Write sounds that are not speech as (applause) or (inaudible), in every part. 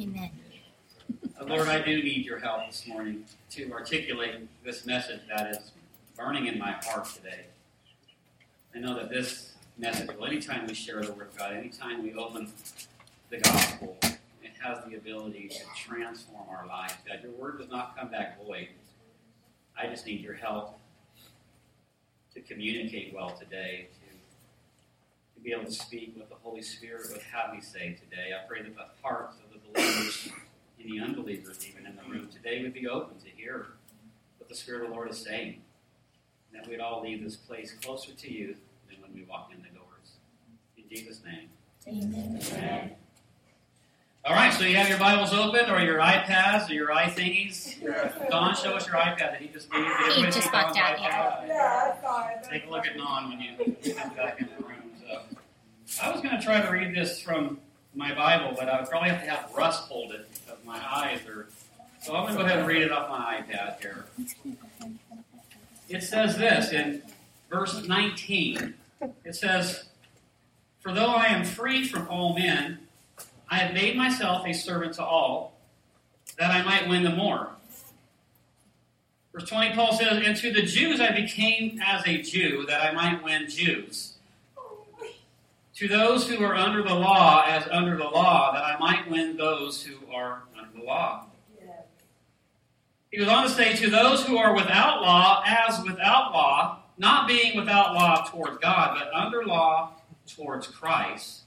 Amen. Uh, Lord, I do need your help this morning to articulate this message that is burning in my heart today. I know that this message, well, anytime we share the Word of God, anytime we open the gospel, it has the ability to transform our lives. God, your Word does not come back void. I just need your help to communicate well today, to, to be able to speak what the Holy Spirit would have me say today. I pray that the hearts of believers and the unbelievers, even in the room today, would be open to hear what the Spirit of the Lord is saying. And that we'd all leave this place closer to you than when we walk in the doors. In Jesus' name. Amen. Amen. All right, so you have your Bibles open or your iPads or your iThingies. Don, show us your iPad that he just gave. Did He just see walked out, iPad? Yeah, I saw it. Take a look at Non when you come back in the room. So, I was going to try to read this from my Bible, but I would probably have to have Russ hold it because my eyes are. So I'm going to go ahead and read it off my iPad here. It says this in verse 19. It says, For though I am free from all men, I have made myself a servant to all, that I might win the more. Verse 20, Paul says, And to the Jews I became as a Jew, that I might win Jews. To those who are under the law, as under the law, that I might win those who are under the law. He goes on to say, To those who are without law, as without law, not being without law towards God, but under law towards Christ,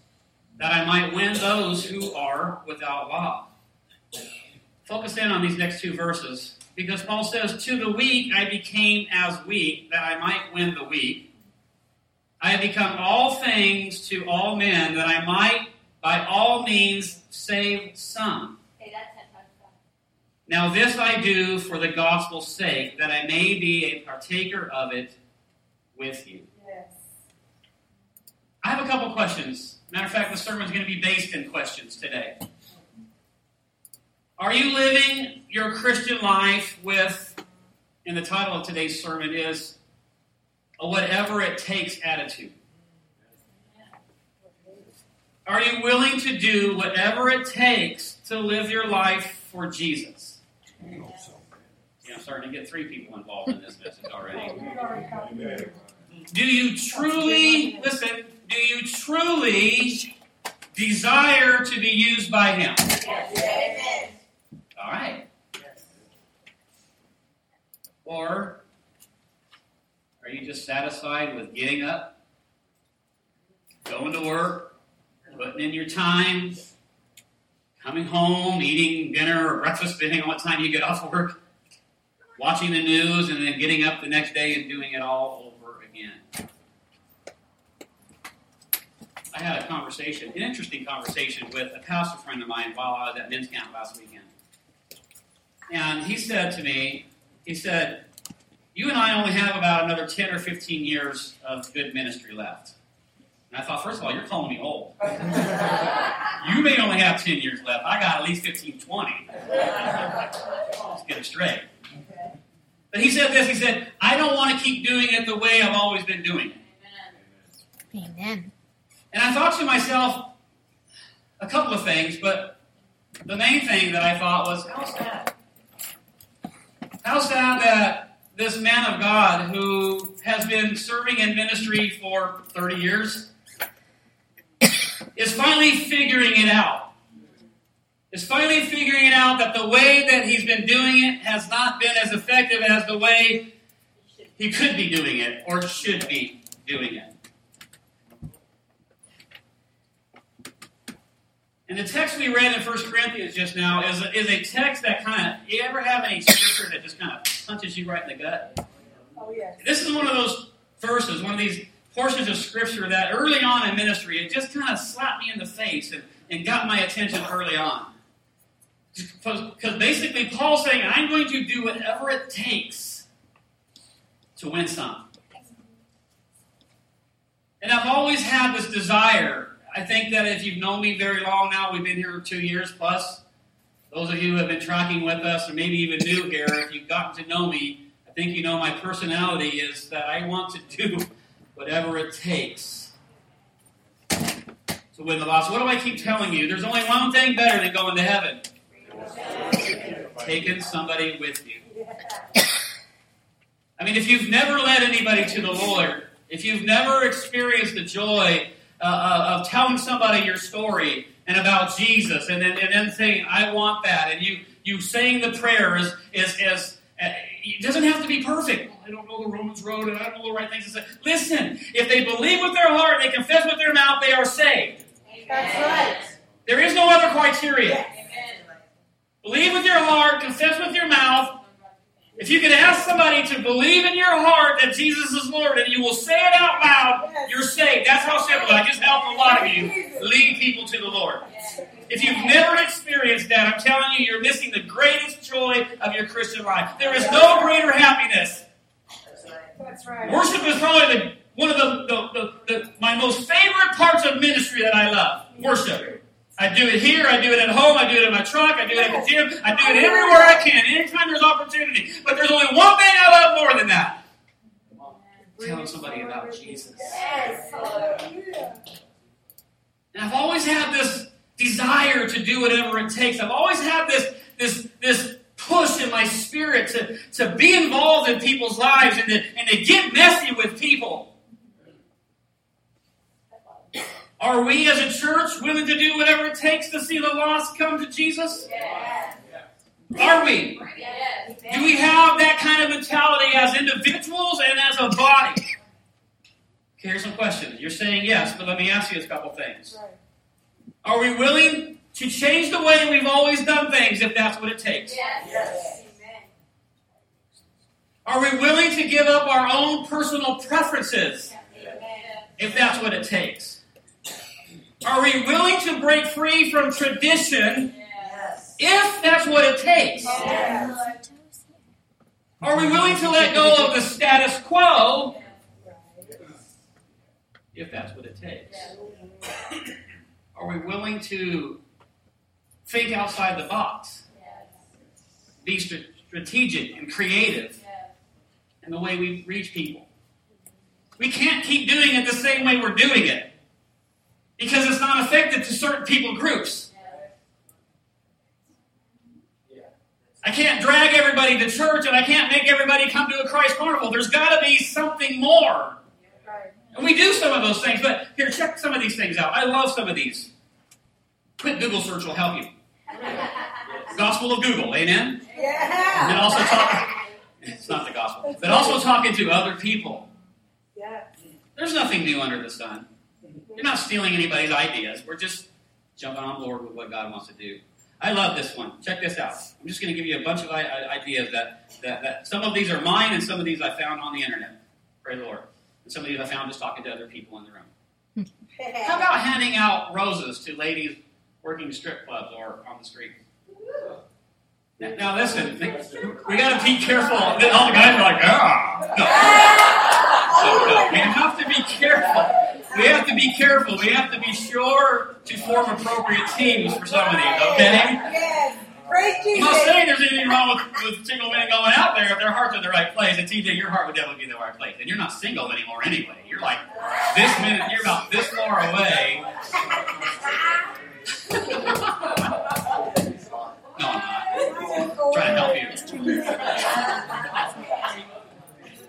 that I might win those who are without law. Focus in on these next two verses, because Paul says, To the weak I became as weak, that I might win the weak. I have become all things to all men, that I might by all means save some. Okay, that's it. That's fine. Now this I do for the gospel's sake, that I may be a partaker of it with you. Yes. I have a couple questions. Matter of fact, the sermon's going to be based in questions today. Are you living your Christian life with, and the title of today's sermon is, a whatever it takes attitude? Are you willing to do whatever it takes to live your life for Jesus? Yeah, I'm starting to get three people involved in this message already. (laughs) We already got Do you truly, listen, do you truly desire to be used by Him? All right. Or are you just satisfied with getting up, going to work, putting in your time, coming home, eating dinner or breakfast, depending on what time you get off work, watching the news, and then getting up the next day and doing it all over again? I had a conversation, an interesting conversation with a pastor friend of mine while I was at men's camp last weekend. And he said to me, he said, You and I only have about another 10 or 15 years of good ministry left. And I thought, first of all, you're calling me old. (laughs) You may only have 10 years left. I got at least 15, 20. Let's get it straight. But he said this he said, I don't want to keep doing it the way I've always been doing it. Amen. Amen. And I thought to myself a couple of things, but the main thing that I thought was, how sad. How sad that this man of God who has been serving in ministry for 30 years is finally figuring it out. Is finally figuring it out that the way that he's been doing it has not been as effective as the way he could be doing it or should be doing it. And the text we read in 1 Corinthians just now is a, is a text that kind of, you ever have any scripture that just kind of punches you right in the gut? Oh, yes. This is one of those verses, one of these portions of scripture that early on in ministry, it just kind of slapped me in the face and, and got my attention early on. Because basically, Paul's saying, I'm going to do whatever it takes to win some. And I've always had this desire. I think that if you've known me very long now, we've been here two years plus. Those of you who have been tracking with us, or maybe even new here, if you've gotten to know me, I think you know my personality is that I want to do whatever it takes to win the lost. What do I keep telling you? There's only one thing better than going to heaven taking somebody with you. I mean, if you've never led anybody to the Lord, if you've never experienced the joy uh, uh, of telling somebody your story and about Jesus, and then, and then saying, I want that, and you, you saying the prayer is, is, is uh, it doesn't have to be perfect. I don't know the Romans road and I don't know the right things to say. Listen, if they believe with their heart, they confess with their mouth, they are saved. That's right. There is no other criteria. Yes. Believe with your heart, confess with your mouth. If you can ask somebody to believe in your heart that Jesus is Lord and you will say it out loud, you're saved. That's how simple. I just helped a lot of you lead people to the Lord. If you've never experienced that, I'm telling you, you're missing the greatest joy of your Christian life. There is no greater happiness. That's right. Worship is probably the, one of the, the, the, the my most favorite parts of ministry that I love. Worship. I do it here, I do it at home, I do it in my truck, I do it at the gym, I do it everywhere I can, anytime there's opportunity. But there's only one thing I love more than that. Telling somebody about Jesus. And I've always had this desire to do whatever it takes. I've always had this, this, this push in my spirit to, to be involved in people's lives and to, and to get messy with people. Are we as a church willing to do whatever it takes to see the lost come to Jesus? Yes. Are we? Yes. Do we have that kind of mentality as individuals and as a body? Okay, here's some questions. You're saying yes, but let me ask you a couple things. Are we willing to change the way we've always done things if that's what it takes? Yes. yes. Are we willing to give up our own personal preferences if that's what it takes? Are we willing to break free from tradition Yes. if that's what it takes? Yes. Are we willing to let go of the status quo if that's what it takes? Are we willing to think outside the box, be str- strategic and creative in the way we reach people? We can't keep doing it the same way we're doing it because it's not effective to certain people groups. I can't drag everybody to church and I can't make everybody come to a Christ carnival. There's got to be something more. And we do some of those things, but here, check some of these things out. I love some of these. Quick Google search will help you. Gospel of Google, amen? Yeah. And Yeah. also talk. It's not the gospel, but also talking to other people. Yes. There's nothing new under the sun. You're not stealing anybody's ideas. We're just jumping on board with what God wants to do. I love this one. Check this out. I'm just going to give you a bunch of ideas that, that, that some of these are mine and some of these I found on the internet. Praise the Lord. And some of these I found just talking to other people in the room. (laughs) How about handing out roses to ladies working strip clubs or on the street? Now, now listen, we got to be careful. All the guys are like, ah. (laughs) No. (laughs) No, no. We have to be careful. We have to be careful. We have to be sure to form appropriate teams for some of these, okay? Yes. Praise I'm not saying there's anything wrong with, with single women going out there if their heart's are in the right place. And TJ, your heart would definitely be in the right place. And you're not single anymore anyway. You're like this minute, you're about this far away. No, I'm not. Trying to help you.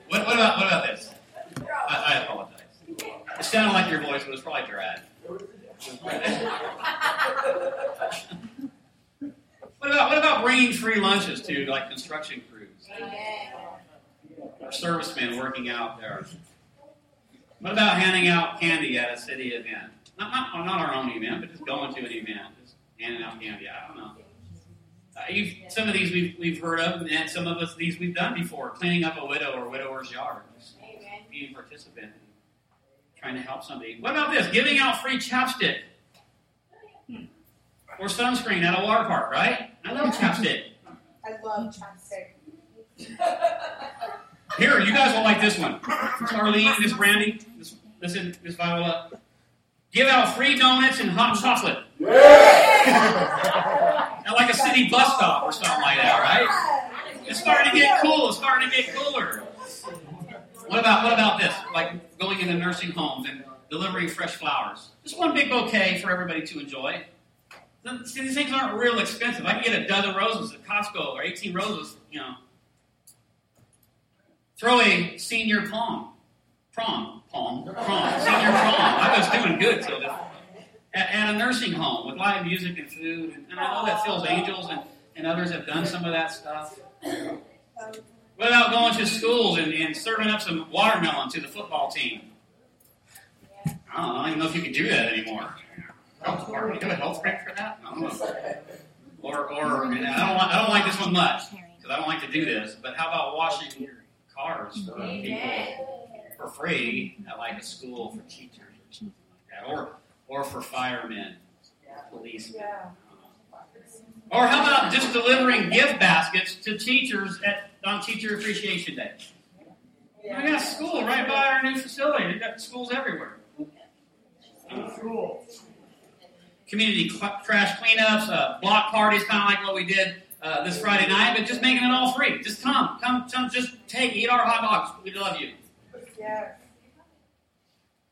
What, what about what about this? I, I apologize. It sounded like your voice, but it was probably Gerard. What about what about bringing free lunches to like construction crews or servicemen working out there? What about handing out candy at a city event? Not not, not our own event, but just going to an event, just handing out candy. I don't know. Uh, some of these we've, we've heard of, and some of us these we've done before. Cleaning up a widow or widower's yard, being a participant, trying to help somebody. What about this? Giving out free chapstick hmm. or sunscreen at a water park, right? I love chapstick. (laughs) I love chapstick. (laughs) Here, you guys will like this one. Charlene, Miss Brandy, this listen, Miss Viola. Give out free donuts and hot chocolate. At (laughs) like a city bus stop or something like that, right? It's starting to get cool. It's starting to get cooler. What about what about this? Like going into nursing homes and delivering fresh flowers. Just one big bouquet for everybody to enjoy. See, these things aren't real expensive. I can get a dozen roses at Costco or 18 roses, you know. Throw a senior prom. Prom. Prom. Prom. Senior prom. I was doing good till. At, at a nursing home with live music and food. And, and I know that Phil's Angels and, and others have done some of that stuff. What about going to schools and, and serving up some watermelon to the football team? I don't know. I don't even know if you can do that anymore. Health department, a health for that? I don't know. Or, or I don't, I don't like this one much because I don't like to do this. But how about washing cars for people for free at like a school for teachers or something like that, or or for firemen, policemen. Or how about just delivering gift baskets to teachers at, on Teacher Appreciation Day? We got a school right by our new facility. We've got schools everywhere. Community cl- trash cleanups, uh, block parties, kind of like what we did uh, this Friday night, but just making it all free. Just come, come, come, just take, eat our hot dogs. We love you. Yeah.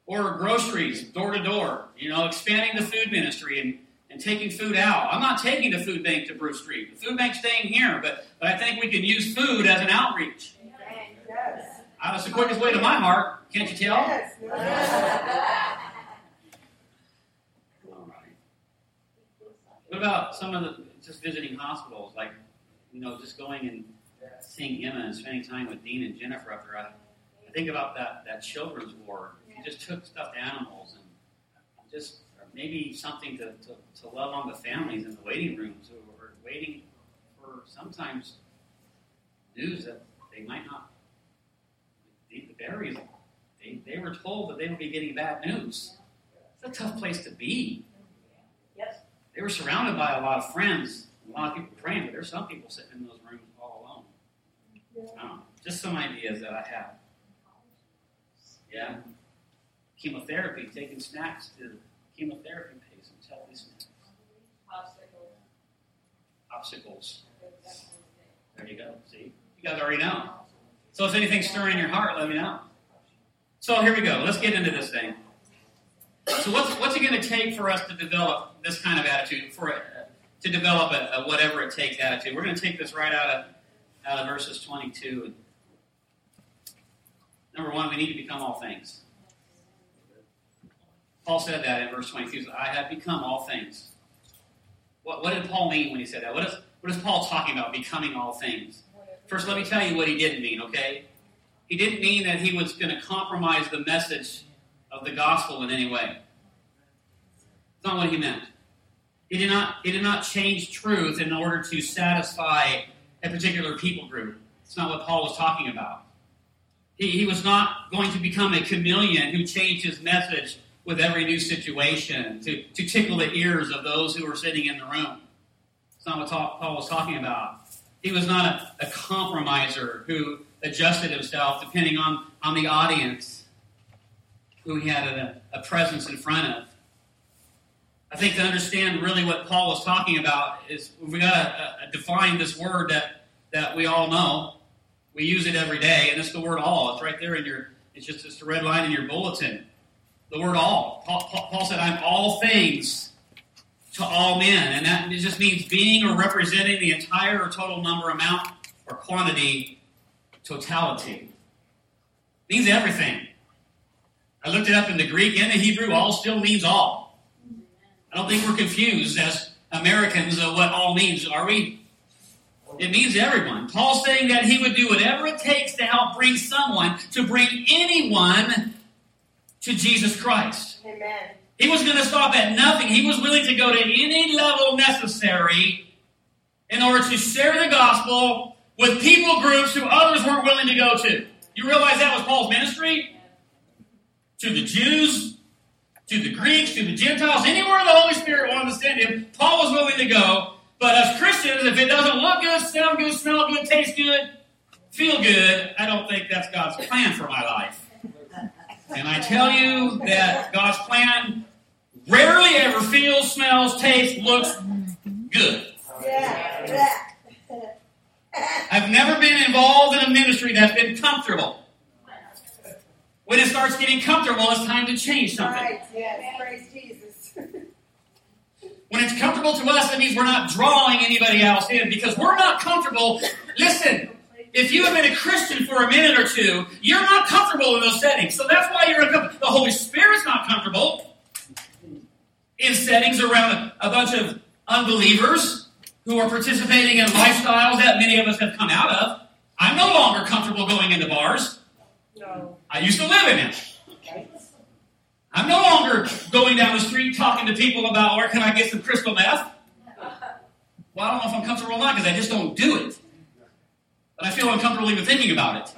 Or groceries, door to door. You know, expanding the food ministry and, and taking food out. I'm not taking the food bank to Bruce Street. The food bank's staying here, but, but I think we can use food as an outreach. Yes. Uh, That's the quickest way to my heart. Can't you tell? Yes. yes. (laughs) All right. What about some of the just visiting hospitals, like you know, just going and seeing Emma and spending time with Dean and Jennifer up there? I, I think about that that children's ward. You just took stuffed animals and just maybe something to, to, to love on the families in the waiting rooms who are waiting for sometimes news that they might not. The, the berries, they, they were told that they would be getting bad news. It's a tough place to be. Yes. They were surrounded by a lot of friends, a lot of people praying, but there's some people sitting in those rooms all alone. I don't. Um, just some ideas that I have. Yeah. Chemotherapy, taking snacks to chemotherapy patients, healthy snacks. Obstacles. Obstacles. There you go. See? You guys already know. So if anything's stirring in your heart, let me know. So here we go. Let's get into this thing. So what's what's it going to take for us to develop this kind of attitude? For uh, to develop a, a whatever it takes attitude. We're going to take this right out of out of verses 22. Number one, we need to become all things. Paul said that in verse 22. He said, I have become all things. What, what did Paul mean when he said that? What is, what is Paul talking about, becoming all things? First, let me tell you what he didn't mean, okay? He didn't mean that he was going to compromise the message of the gospel in any way. It's not what he meant. He did not, he did not change truth in order to satisfy a particular people group. It's not what Paul was talking about. He, he was not going to become a chameleon who changed his message with every new situation to, to tickle the ears of those who were sitting in the room. It's not what Paul was talking about. He was not a, a compromiser who adjusted himself depending on, on the audience who he had a, a presence in front of. I think to understand really what Paul was talking about is we got to uh, define this word that, that we all know. We use it every day, and it's the word all. It's right there in your, it's just it's a red line in your bulletin. The word all. Paul, Paul said, I'm all things to all men. And that just means being or representing the entire or total number, amount, or quantity, totality. It means everything. I looked it up in the Greek and the Hebrew, all still means all. I don't think we're confused as Americans of what all means, are we? It means everyone. Paul's saying that he would do whatever it takes to help bring someone, to bring anyone to Jesus Christ. Amen. He was going to stop at nothing. He was willing to go to any level necessary in order to share the gospel with people groups who others weren't willing to go to. You realize that was Paul's ministry? To the Jews, to the Greeks, to the Gentiles, anywhere the Holy Spirit wanted to send him, Paul was willing to go. But as Christians, if it doesn't look good, sound good, smell good, taste good, feel good, I don't think that's God's plan for my life. And I tell you that God's plan rarely ever feels, smells, tastes, looks good. I've never been involved in a ministry that's been comfortable. When it starts getting comfortable, it's time to change something. Right, yes, praise Jesus. When it's comfortable to us, that means we're not drawing anybody else in because we're not comfortable. Listen, if you have been a Christian for a minute or two, you're not comfortable in those settings. So that's why you're uncomfortable. The Holy Spirit's not comfortable in settings around a, a bunch of unbelievers who are participating in lifestyles that many of us have come out of. I'm no longer comfortable going into bars. No. I used to live in it. I'm no longer going down the street talking to people about where can I get some crystal meth. Well, I don't know if I'm comfortable or not because I just don't do it. But I feel uncomfortable even thinking about it.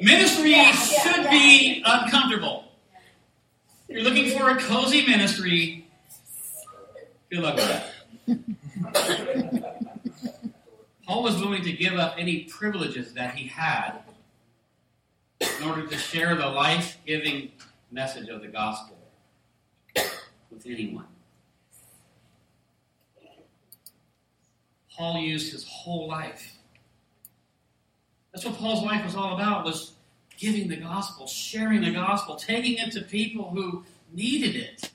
Ministry Yeah, should yeah. be uncomfortable. You're looking for a cozy ministry. Good luck with that. Paul was willing to give up any privileges that he had in order to share the life giving message of the gospel with anyone. Paul used his whole life. That's what Paul's life was all about was giving the gospel, sharing the gospel, taking it to people who needed it.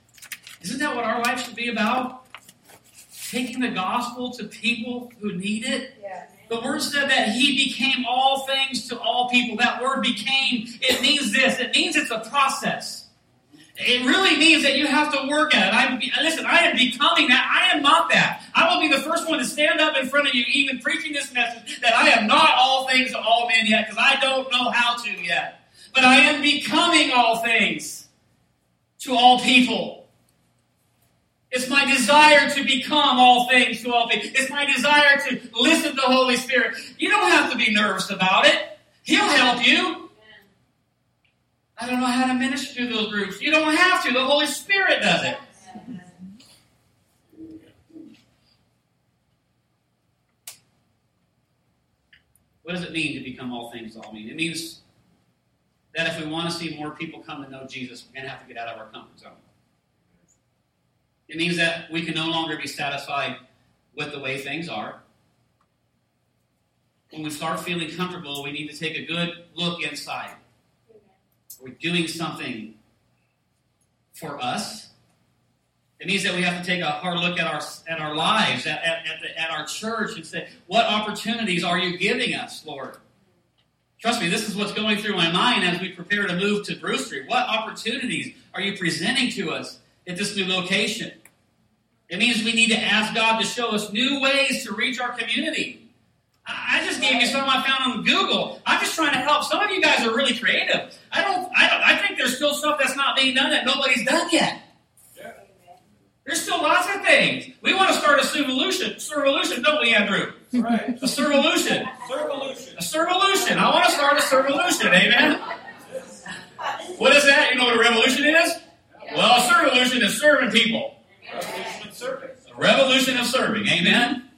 Isn't that what our life should be about? Taking the gospel to people who need it? Yes. The word said that he became all things to all people. That word became, it means this. It means it's a process. It really means that you have to work at it. I'm, listen, I am becoming that. I am not that. I will be the first one to stand up in front of you, even preaching this message, that I am not all things to all men yet, because I don't know how to yet. But I am becoming all things to all people. It's my desire to become all things to all people. It's my desire to listen to the Holy Spirit. You don't have to be nervous about it. He'll help you. I don't know how to minister to those groups. You don't have to. The Holy Spirit does it. What does it mean to become all things all mean? It means that if we want to see more people come to know Jesus, we're going to have to get out of our comfort zone. It means that we can no longer be satisfied with the way things are. When we start feeling comfortable, we need to take a good look inside. We're doing something for us. It means that we have to take a hard look at our at our lives, at, at, at, the, at our church, and say, what opportunities are you giving us, Lord? Trust me, this is what's going through my mind as we prepare to move to Bruce Street. What opportunities are you presenting to us at this new location? It means we need to ask God to show us new ways to reach our community. I just gave you some I found on Google. I'm just trying to help. Some of you guys are really creative. I don't. I don't. I think there's still stuff that's not being done that nobody's done yet. There's still lots of things. We want to start a servolution, servolution, don't we, Andrew? Right. A servolution, Servolution. a servolution. I want to start a servolution. Amen. What is that? You know what a revolution is? Well, a servolution is serving people. Revolution of service. A revolution of serving. Amen.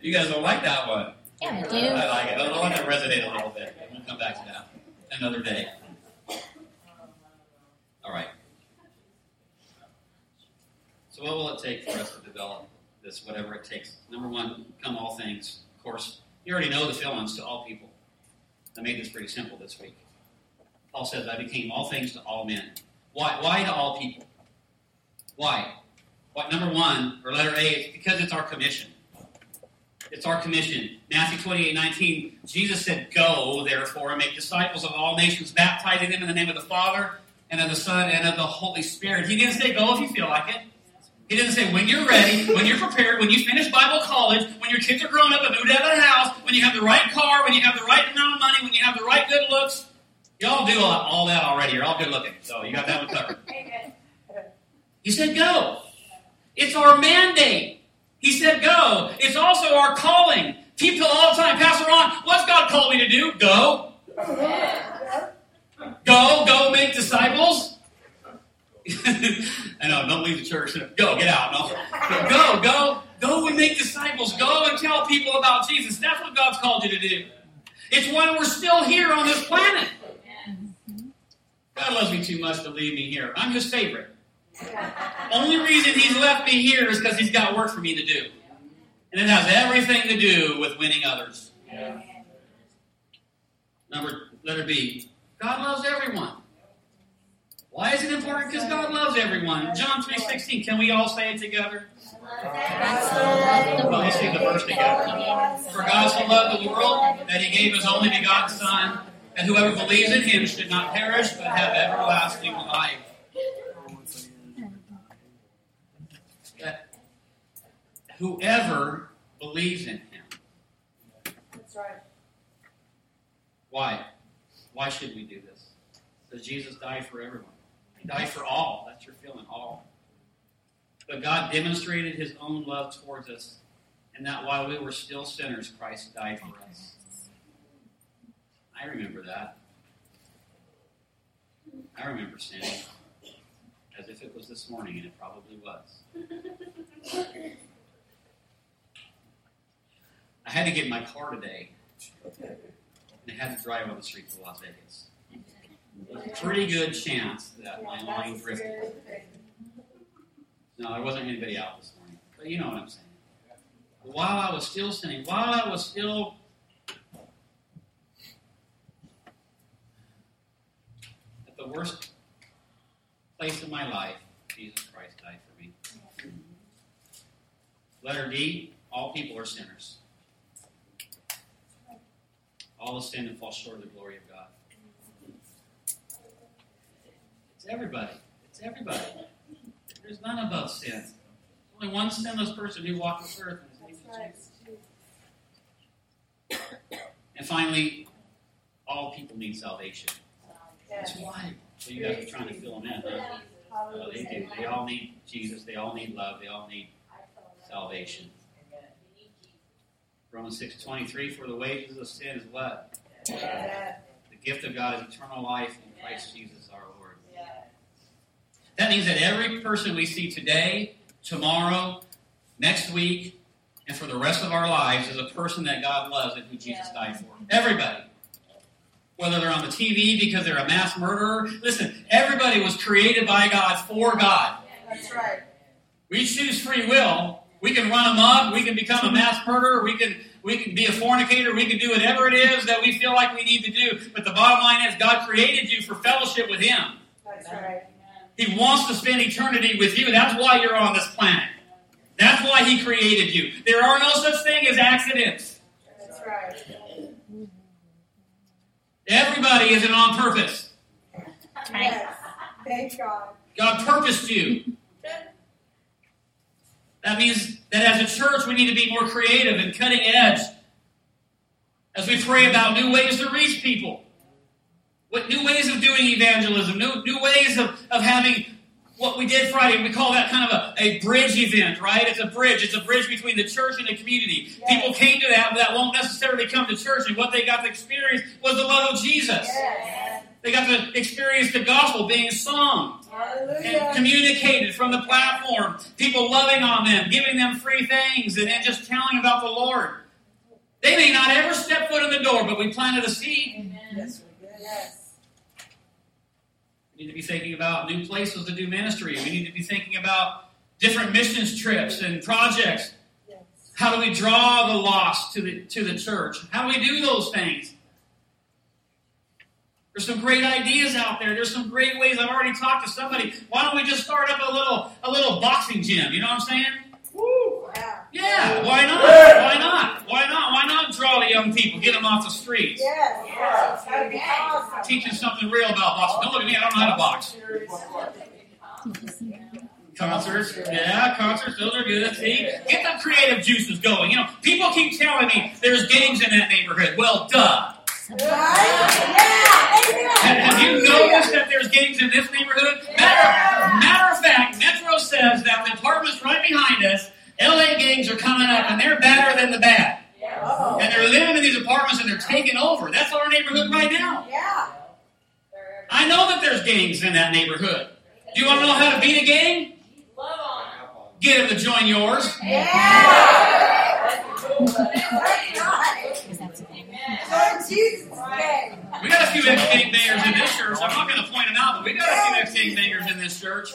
You guys don't like that one. Yeah, I I like it. I'll let it resonate a little bit. We'll come back to that another day. All right. So, what will it take for us to develop this, whatever it takes? Number one, come all things. Of course, you already know the feelings to all people. I made this pretty simple this week. Paul says, I became all things to all men. Why? Why to all people? Why? What, Number one, or letter A, it's because it's our commission. It's our commission. Matthew 28 19, Jesus said, Go, therefore, and make disciples of all nations, baptizing them in the name of the Father, and of the Son, and of the Holy Spirit. He didn't say, Go if you feel like it. He didn't say, When you're ready, when you're prepared, when you finish Bible college, when your kids are grown up and moved out of the house, when you have the right car, when you have the right amount of money, when you have the right good looks. Y'all do all, that already. You're all good looking. So you got that one covered. He said, Go. It's our mandate. He said, Go. It's also our calling. People all the time, Pastor Ron, what's God called me to do? Go. Go, go make disciples. (laughs) I know, don't leave the church. Go, get out. No. Go, go, go and make disciples. Go and tell people about Jesus. That's what God's called you to do. It's why we're still here on this planet. God loves me too much to leave me here. I'm his favorite. Only reason he's left me here is because he's got work for me to do. And it has everything to do with winning others. Number letter B. God loves everyone. Why is it important? Because God loves everyone. John 3.16. Can we all say it together? Well, let's see the verse together. For God so loved the world that he gave his only begotten Son, that whoever believes in him should not perish but have everlasting life. That whoever believes in him. That's right. Why? Why should we do this? Because Jesus died for everyone. He died for all. That's your feeling, all. But God demonstrated his own love towards us, and that while we were still sinners, Christ died for us. I remember that. I remember sinning as if it was this morning, and it probably was. (laughs) I had to get in my car today, and I had to drive on the streets of Las Vegas. There's a pretty good chance that my line drifted. No, there wasn't anybody out this morning. But you know what I'm saying. While I was still sinning, while I was still at the worst place in my life, Jesus Christ died for me. Letter D, all people are sinners. All have sinned and fall short of the glory of God. It's everybody. It's everybody. There's none above sin. There's only one sinless person who walked this earth, and his name is (coughs) And finally, all people need salvation. That's why. So you guys are trying to fill them in, huh? Well, uh, they do. They all need Jesus. They all need love. They all need salvation. Romans six twenty three. For the wages of sin is what? Yeah. The gift of God is eternal life in Christ Jesus our Lord. That means that every person we see today, tomorrow, next week, and for the rest of our lives is a person that God loves and who Jesus died for. Everybody. Whether they're on the TV because they're a mass murderer. Listen, everybody was created by God for God. That's right. We choose free will. We can run amok. We can become a mm-hmm. mass murderer. We can we can be a fornicator. We can do whatever it is that we feel like we need to do. But the bottom line is, God created you for fellowship with Him. That's right. He wants to spend eternity with you. That's why you're on this planet. That's why He created you. There are no such thing as accidents. That's right. Everybody is in on purpose. Yes. Thank God. God purposed you. That means that as a church, we need to be more creative and cutting edge as we pray about new ways to reach people. What new ways of doing evangelism, new, new ways of, of having what we did Friday. We call that kind of a, a bridge event, right? It's a bridge. It's a bridge between the church and the community. Yes. People came to that that won't necessarily come to church, and what they got to experience was the love of Jesus. Yes. They got to experience the gospel being sung and communicated from the platform, people loving on them, giving them free things, and then just telling about the Lord. They may not ever step foot in the door, but we planted a seed. Yes, we did. Yes. We need to be thinking about new places to do ministry. We need to be thinking about different missions trips and projects. Yes. How do we draw the lost to the to the church? How do we do those things? There's some great ideas out there. There's some great ways. I've already talked to somebody. Why don't we just start up a little a little boxing gym? You know what I'm saying? Woo. Yeah. Yeah, why not? Why not? Why not? Why not draw the young people, get them off the streets, Yes. Yes. That'd be awesome. teach them something real about boxing? Don't look at me, I don't know how to box. Concerts, yeah, concerts, those are good. See, get the creative juices going. You know, people keep telling me there's gangs in that neighborhood. Well, duh. Right? Yeah. Amen. Have, have you noticed that there's gangs in this neighborhood? Matter, matter of fact, Metro says that the apartments right behind us, LA gangs are coming up and they're badder than the bad. And they're living in these apartments and they're taking over. That's our neighborhood right now. Yeah. I know that there's gangs in that neighborhood. Do you want to know how to beat a gang? Get them to join yours. Yeah. We got a few ex-gang bangers in this church. I'm not going to point them out, but we got a few ex-gang bangers in this church.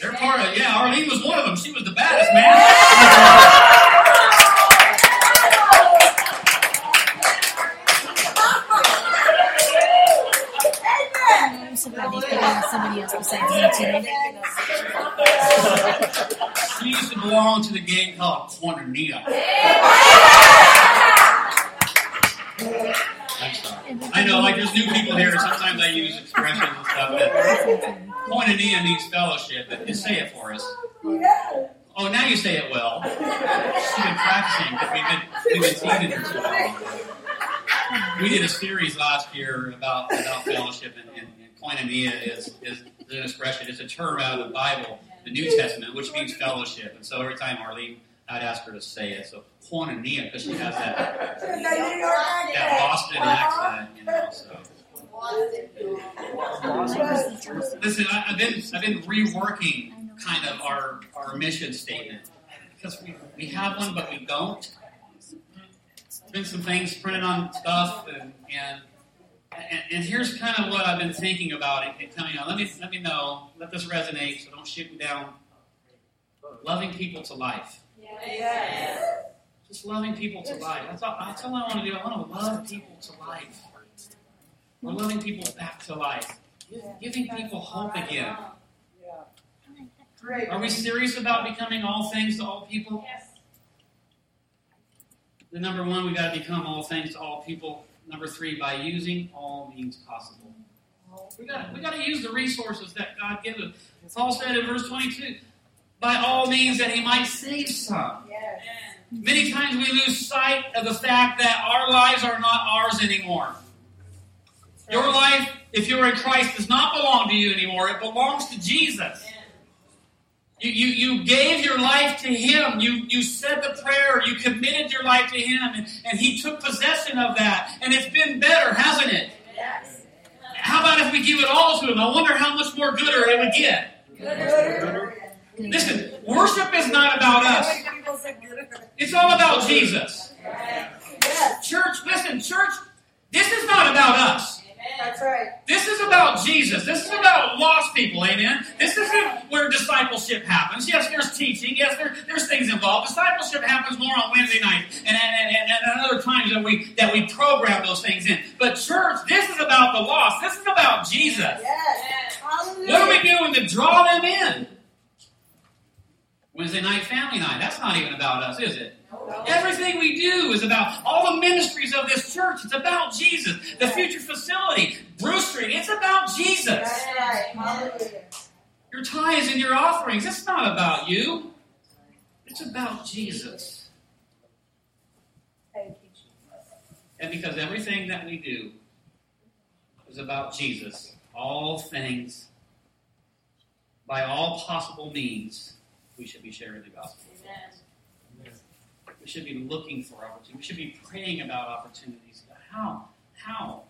They're part of yeah. Arlene was one of them. She was the baddest man. I'm so somebody else besides me today. she used to belong to the gang called Cornelia. There's new people here. and Sometimes I use expressions and stuff. But Koinonia means fellowship. But just say it for us. Oh, now you say it well. She's been practicing because we've been we've been teaching her so long. We did a series last year about about fellowship, and, and, and koinonia is is an expression. It's a term out of the Bible, the New Testament, which means fellowship. And so every time Arlene, I'd ask her to say it. So koinonia, because she has that There's a New York that. Boston accent, you know. So. Listen, I, I've been I've been reworking kind of our our mission statement because we, we have one but we don't. There's been some things printed on stuff and and, and and here's kind of what I've been thinking about it. and let me let me know. Let this resonate. So don't shoot me down. Loving people to life. Yes. Just loving people to life. That's all, that's all I want to do. I want to love people to life. We're loving people back to life. Giving people hope again. Great. Are we serious about becoming all things to all people? The number one, we got to become all things to all people. Number three, by using all means possible. We got we got to use the resources that God gives us. Paul said in verse 22, by all means that He might save some. Yes. Many times we lose sight of the fact that our lives are not ours anymore. Your life, if you're in Christ, does not belong to you anymore. It belongs to Jesus. You, you, you gave your life to Him. You, you said the prayer. You committed your life to Him. And, and He took possession of that. And it's been better, hasn't it? Yes. How about if we give it all to Him? I wonder how much more gooder it would get. Good. Listen, worship is not about us. People say good. It's all about Jesus. Church, listen, church, this is not about us. That's right. This is about Jesus. This is about lost people, amen? This isn't where discipleship happens. Yes, there's teaching. Yes, there, there's things involved. Discipleship happens more on Wednesday nights and, and, and, and other times that we that we program those things in. But church, this is about the lost. This is about Jesus. Yes. Hallelujah. What are we doing to draw them in? Wednesday night family night. That's not even about us, is it? Everything we do is about all the ministries of this church. It's about Jesus. The future facility, Street, it's about Jesus. That's right. Hallelujah. Your tithes and your offerings, it's not about you. It's about Jesus. Thank you, Jesus. And because everything that we do is about Jesus, all things, by all possible means, we should be sharing the gospel. We should be looking for opportunities. We should be praying about opportunities. How? How?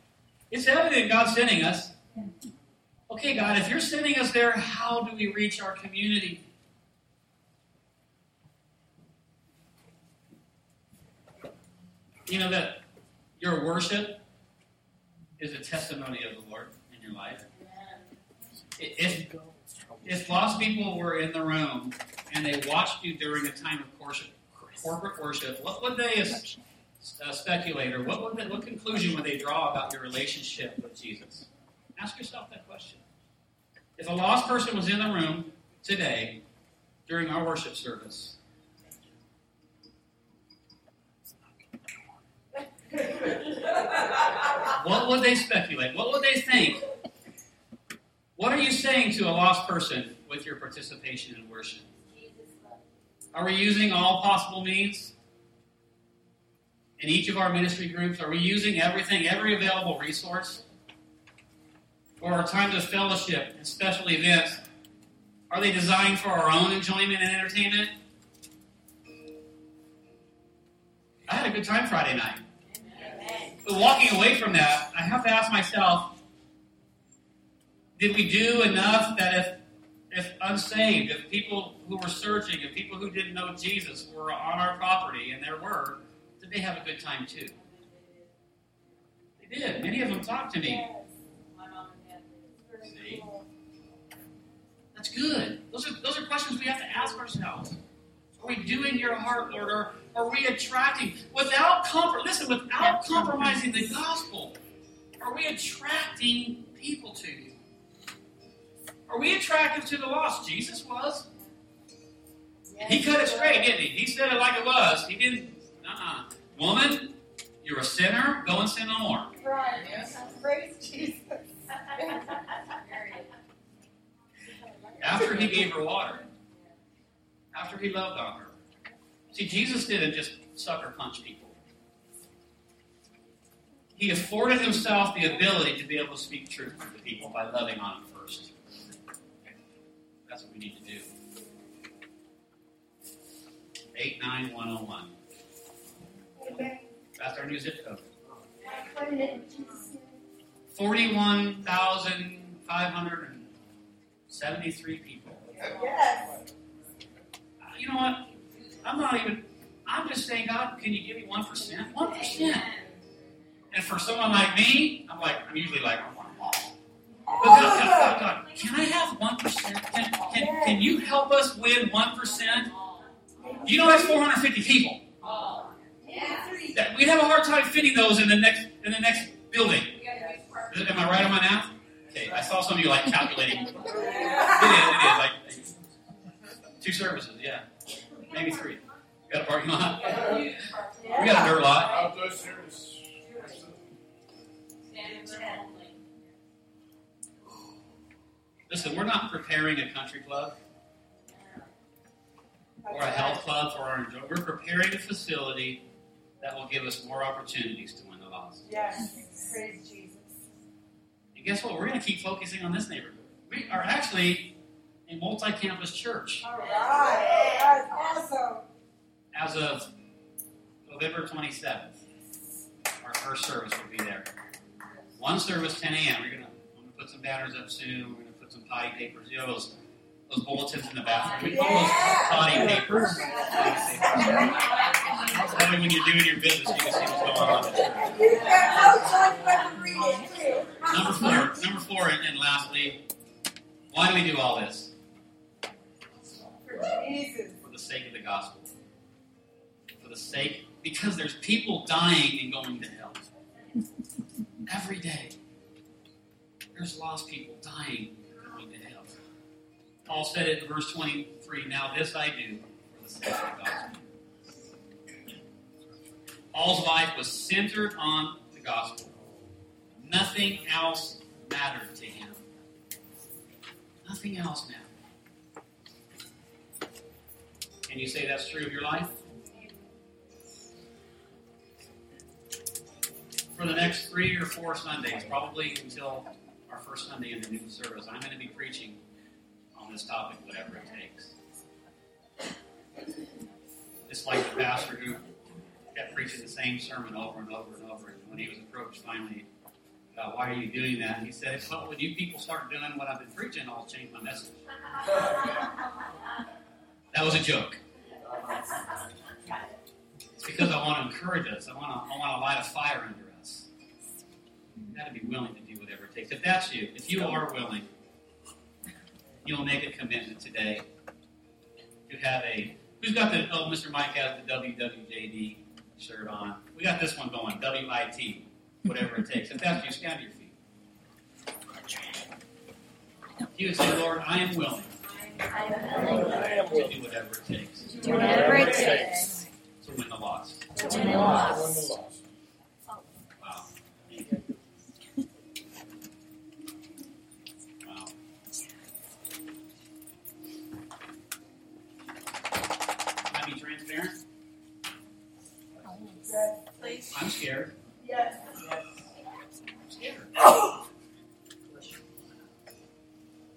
It's evident God's sending us. Okay, God, if you're sending us there, how do we reach our community? You know that your worship is a testimony of the Lord in your life. If, if lost people were in the room and they watched you during a time of worship, corporate worship, what would they uh, speculate or what, would they, what conclusion would they draw about your relationship with Jesus? Ask yourself that question. If a lost person was in the room today during our worship service, what would they speculate? What would they think? What are you saying to a lost person with your participation in worship? Are we using all possible means? In each of our ministry groups, are we using everything, every available resource? Or our times of fellowship and special events, are they designed for our own enjoyment and entertainment? I had a good time Friday night. But walking away from that, I have to ask myself, did we do enough that if if unsaved, if people who were searching, if people who didn't know Jesus were on our property, and there were, did they have a good time too? They did. Many of them talked to me. See? That's good. Those are those are questions we have to ask ourselves. Are we doing your heart, Lord, or are we attracting without comfort? listen, without compromising the gospel? Are we attracting people to you? Are we attractive to the lost? Jesus was. He cut it straight, didn't he? He said it like it was. He didn't. Uh-uh. Woman, you're a sinner. Go and sin no more. Right. (laughs) Praise Jesus. (laughs) After he gave her water. After he loved on her. See, Jesus didn't just sucker punch people. He afforded himself the ability to be able to speak truth to the people by loving on them. That's what we need to do. 89101. Amen. That's our new zip code. Put it in Jesus' name. 41,573 people. Yes. Uh, You know what? I'm not even, I'm just saying, God, can you give me 1%? 1%. And for someone like me, I'm like, I'm usually like, I want them all. But God, God, God, God, can I have 1%? Can, can, can you help us win 1%? You know that's 450 people. That- We'd have a hard time fitting those in the next in the next building. Am I right on my math? Okay, I saw some of you like calculating. It is, it is. Like two services, yeah. Maybe three. We got a parking lot. We got a dirt lot. Listen, we're not preparing a country club or a health club for our enjoyment. We're preparing a facility that will give us more opportunities to win the lost. Yes. Praise Jesus. And guess what? We're going to keep focusing on this neighborhood. We are actually a multi-campus church All right. That's awesome. as of November 27th. Our first service will be there. One service, 10 a.m. We're going to, I'm going to put some banners up soon. We're going to put some potty papers. You know those, those bulletins in the bathroom. We call those potty papers. That way, when you're doing your business, you can see what's going on. in the church. And you got notes on you read it. Number four, number four, and, and lastly, why do we do all this? For Jesus. For the sake of the gospel. For the sake, because there's people dying and going to hell every day. There's lost people dying Paul said it in verse 23. Now this I do for the sake of the gospel. Paul's life was centered on the gospel. Nothing else mattered to him. Nothing else mattered. Can you say that's true of your life? For the next three or four Sundays, probably until our first Sunday in the new service, I'm going to be preaching this topic, whatever it takes. It's like the pastor who kept preaching the same sermon over and over and over, and when he was approached finally about why are you doing that, he said, Well, when you people start doing what I've been preaching, I'll change my message. That was a joke. It's because I want to encourage us. I want to, I want to light a fire under us. You've got to be willing to do whatever it takes. If that's you, if you are willing, you'll make a commitment today to have a. Who's got the? Oh, Mr. Mike has the WWJD shirt on. We got this one going. WIT, whatever it takes. If that's you, stand to your feet. You would say, Lord, I am willing I am willing to do whatever it takes Do whatever it takes to win the loss. to win the lost. I'm scared. Yes. I'm scared.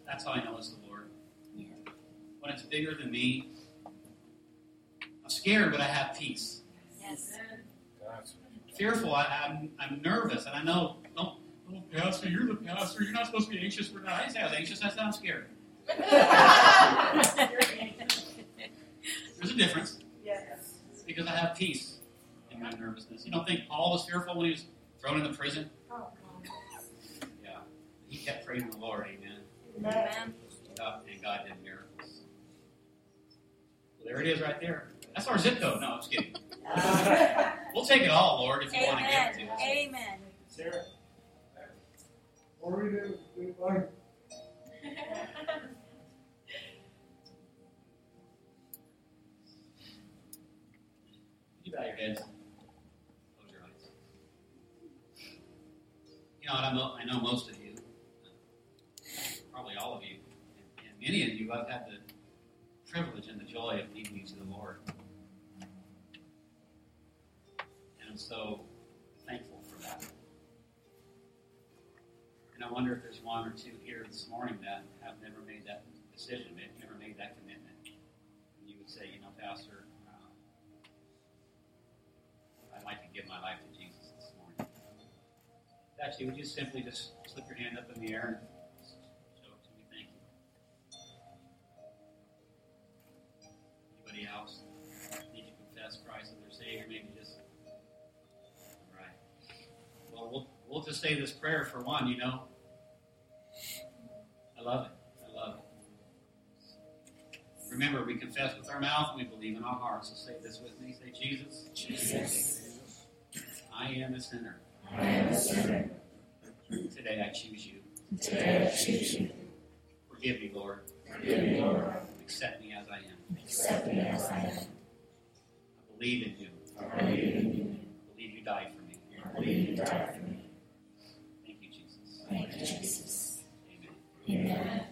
That's how I know it's the Lord. When it's bigger than me, I'm scared, but I have peace. Yes. Fearful, I, I'm, I'm nervous, and I know, oh, oh, Pastor, you're the pastor. You're not supposed to be anxious. We're not. I didn't say I was anxious. I said I'm scared. (laughs) There's a difference Yes. because I have peace that nervousness. You don't think Paul was fearful when he was thrown into prison? Oh, yeah. He kept praising the Lord. Amen. Amen. Oh, and God did miracles. Well, there it is right there. That's our zip code. No, I'm just kidding. (laughs) we'll take it all, Lord, if you Amen. want to give it to us. Amen. Sarah. What are we doing? We like. (laughs) you bow your heads. You know, I know, most of you, probably all of you, and, and many of you, I've had the privilege and the joy of leading you to the Lord. And I'm so thankful for that. And I wonder if there's one or two here this morning that have never made that decision, maybe never made that commitment. And you would say, you know, Pastor, uh, I'd like to give my life to. Actually, would you simply just slip your hand up in the air and show it to me? Thank you. Anybody else need to confess Christ as their Savior? Maybe just. All right. Well, we'll we'll just say this prayer for one. You know. I love it. I love it. Remember, we confess with our mouth, and we believe in our hearts. So say this with me. Say, Jesus. Jesus. I am a sinner. I am a sinner. Today I choose you. Today I choose you. Forgive me, Lord. Forgive me, Lord. Accept me as I am. Accept me as I am. I believe in you. I believe in you. I believe you died for me. I believe you died for me. Thank you, Jesus. Thank you, Jesus. Amen. Amen.